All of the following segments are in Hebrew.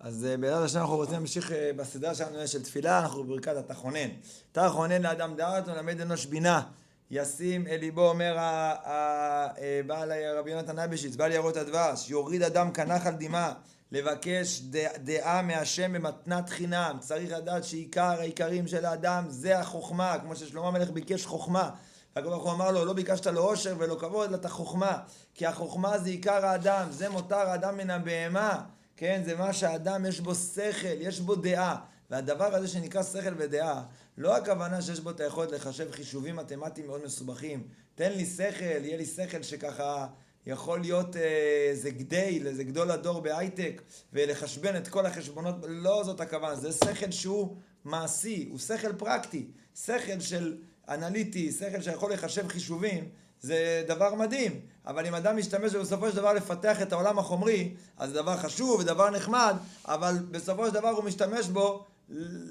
אז אה, בעזרת השם אנחנו רוצים להמשיך אה, בסדרה שלנו של תפילה, אנחנו בברכת התחונן. תחונן לאדם דעת ולמד אנוש בינה. ישים אל ליבו, אומר אה, בעל רבי יונתן אייבשיץ, בעל יערות הדבש, יוריד אדם כנחל דמעה, לבקש דעה מהשם במתנת חינם. צריך לדעת שעיקר העיקרים של האדם זה החוכמה, כמו ששלמה המלך ביקש חוכמה. הקדוש הוא אמר לו, לא ביקשת לו עושר ולא כבוד, אלא את החוכמה. כי החוכמה זה עיקר האדם, זה מותר האדם מן הבהמה. כן, זה מה שהאדם יש בו שכל, יש בו דעה. והדבר הזה שנקרא שכל ודעה, לא הכוונה שיש בו את היכולת לחשב חישובים מתמטיים מאוד מסובכים. תן לי שכל, יהיה לי שכל שככה יכול להיות איזה אה, גדל, איזה גדול הדור בהייטק, ולחשבן את כל החשבונות, לא זאת הכוונה, זה שכל שהוא מעשי, הוא שכל פרקטי, שכל של אנליטי, שכל שיכול לחשב חישובים. זה דבר מדהים, אבל אם אדם משתמש בסופו של דבר לפתח את העולם החומרי, אז זה דבר חשוב ודבר נחמד, אבל בסופו של דבר הוא משתמש בו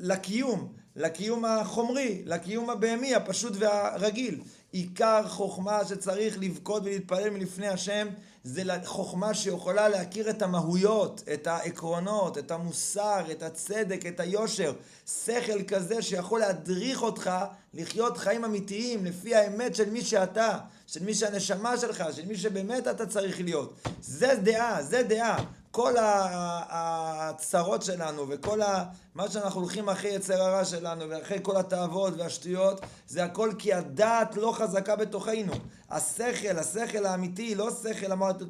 לקיום, לקיום החומרי, לקיום הבהמי, הפשוט והרגיל. עיקר חוכמה שצריך לבכות ולהתפלל מלפני השם זה חוכמה שיכולה להכיר את המהויות, את העקרונות, את המוסר, את הצדק, את היושר. שכל כזה שיכול להדריך אותך לחיות חיים אמיתיים לפי האמת של מי שאתה, של מי שהנשמה שלך, של מי שבאמת אתה צריך להיות. זה דעה, זה דעה. כל הצרות שלנו וכל ה... מה שאנחנו הולכים אחרי יצר הרע שלנו ואחרי כל התאוות והשטויות זה הכל כי הדעת לא חזקה בתוכנו. השכל, השכל האמיתי, לא שכל, אמרתי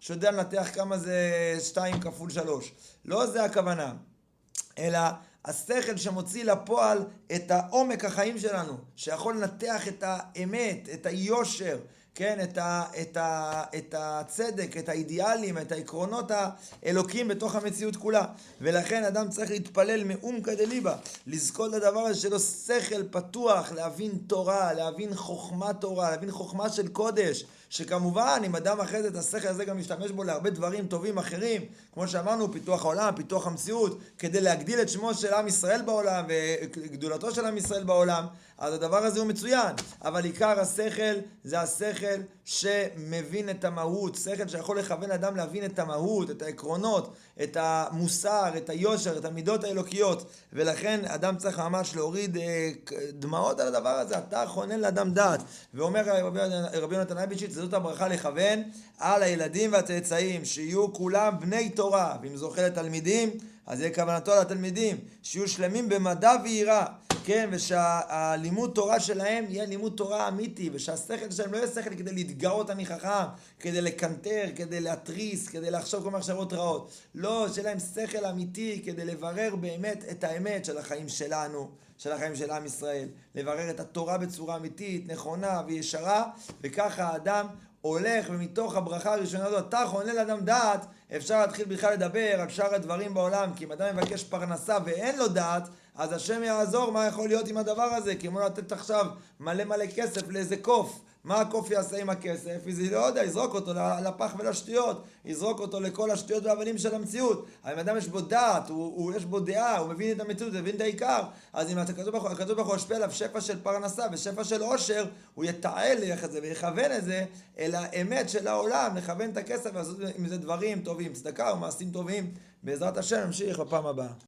שיודע לנתח כמה זה שתיים כפול שלוש. לא זה הכוונה. אלא השכל שמוציא לפועל את העומק החיים שלנו, שיכול לנתח את האמת, את היושר, כן, את, ה, את, ה, את הצדק, את האידיאלים, את העקרונות האלוקים בתוך המציאות כולה. ולכן אדם צריך להתפלל מאומקא דליבה, לזכות לדבר הזה שלו שכל פתוח, להבין תורה, להבין חוכמה תורה, להבין חוכמה של קודש. שכמובן, אם אדם אחרי זה את השכל הזה גם משתמש בו להרבה דברים טובים אחרים, כמו שאמרנו, פיתוח העולם, פיתוח המציאות, כדי להגדיל את שמו של עם ישראל בעולם וגדולתו של עם ישראל בעולם, אז הדבר הזה הוא מצוין. אבל עיקר השכל זה השכל שמבין את המהות, שכל שיכול לכוון אדם להבין את המהות, את העקרונות, את המוסר, את היושר, את המידות האלוקיות. ולכן אדם צריך ממש להוריד אה, דמעות על הדבר הזה. אתה חונן לאדם דעת. ואומר רבי יונתן אייביצ'יץ, זאת הברכה לכוון על הילדים והצאצאים, שיהיו כולם בני תורה. ואם זוכה לתלמידים, אז יהיה כוונתו לתלמידים, שיהיו שלמים במדע ויראה. כן, ושהלימוד תורה שלהם יהיה לימוד תורה אמיתי, ושהשכל שלהם לא יהיה שכל כדי להתגאות אני חכם, כדי לקנטר, כדי להתריס, כדי לחשוב כל מיני מחשבות רעות. לא, שיהיה להם שכל אמיתי כדי לברר באמת את האמת של החיים שלנו, של החיים של עם ישראל. לברר את התורה בצורה אמיתית, נכונה וישרה, וככה האדם הולך ומתוך הברכה הראשונה הזאת, אתה חונה לאדם דעת, אפשר להתחיל בכלל לדבר על שאר הדברים בעולם, כי אם אדם מבקש פרנסה ואין לו דעת, אז השם יעזור מה יכול להיות עם הדבר הזה, כמו לתת עכשיו מלא מלא כסף לאיזה קוף. מה הקוף יעשה עם הכסף? זה לא יודע, יזרוק אותו לפח ולשטויות, יזרוק אותו לכל השטויות והאבנים של המציאות. אם אדם יש בו דעת, הוא, הוא, יש בו דעה, הוא מבין את המציאות, הוא מבין את העיקר, אז אם הקדוש ברוך הוא ישפיע עליו שפע של פרנסה ושפע של עושר, הוא יתעל את זה ויכוון את זה אל האמת של העולם, לכוון את הכסף ולעשות עם זה דברים טובים, צדקה ומעשים טובים. בעזרת השם נמשיך בפעם הבאה.